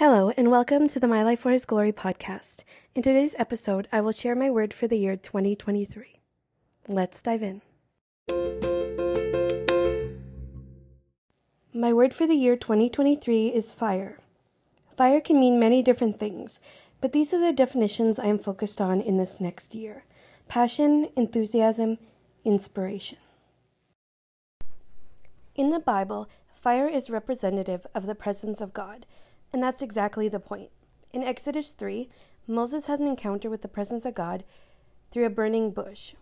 Hello, and welcome to the My Life for His Glory podcast. In today's episode, I will share my word for the year 2023. Let's dive in. My word for the year 2023 is fire. Fire can mean many different things, but these are the definitions I am focused on in this next year passion, enthusiasm, inspiration. In the Bible, fire is representative of the presence of God and that's exactly the point. In Exodus 3, Moses has an encounter with the presence of God through a burning bush.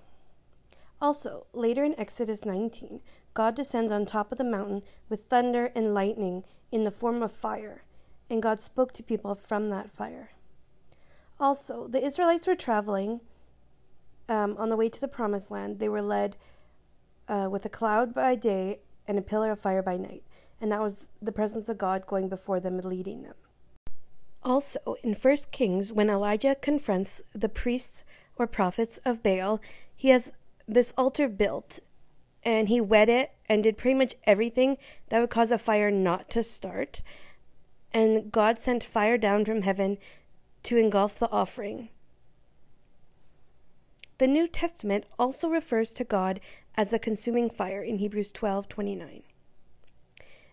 Also, later in Exodus 19, God descends on top of the mountain with thunder and lightning in the form of fire, and God spoke to people from that fire. Also, the Israelites were traveling um, on the way to the promised land. They were led uh, with a cloud by day and a pillar of fire by night and that was the presence of God going before them and leading them. Also, in 1 Kings, when Elijah confronts the priests or prophets of Baal, he has this altar built and he wet it and did pretty much everything that would cause a fire not to start. And God sent fire down from heaven to engulf the offering. The New Testament also refers to God as a consuming fire in Hebrews 12:29.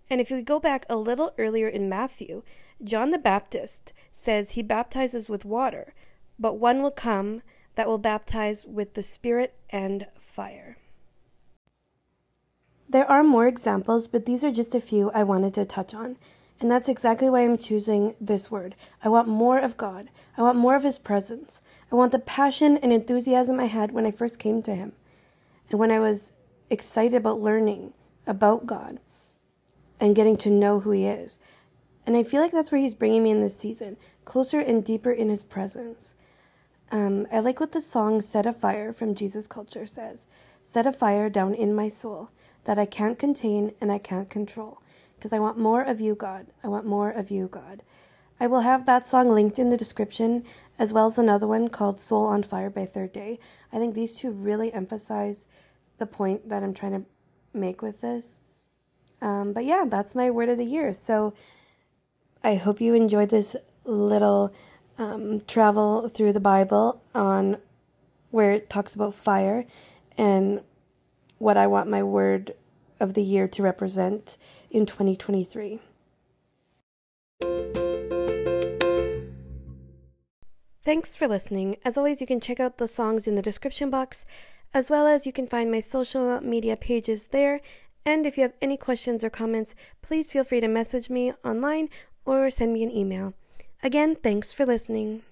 And if we go back a little earlier in Matthew, John the Baptist says he baptizes with water, but one will come that will baptize with the Spirit and fire. There are more examples, but these are just a few I wanted to touch on. And that's exactly why I'm choosing this word. I want more of God. I want more of His presence. I want the passion and enthusiasm I had when I first came to Him and when I was excited about learning about God and getting to know who He is. And I feel like that's where He's bringing me in this season, closer and deeper in His presence. Um, I like what the song Set a Fire from Jesus Culture says Set a fire down in my soul that I can't contain and I can't control. Because I want more of you, God. I want more of you, God. I will have that song linked in the description, as well as another one called Soul on Fire by Third Day. I think these two really emphasize the point that I'm trying to make with this. Um, but yeah, that's my word of the year. So I hope you enjoyed this little um, travel through the Bible on where it talks about fire and what I want my word of the year to represent in 2023. Thanks for listening. As always, you can check out the songs in the description box, as well as you can find my social media pages there and if you have any questions or comments, please feel free to message me online or send me an email. Again, thanks for listening.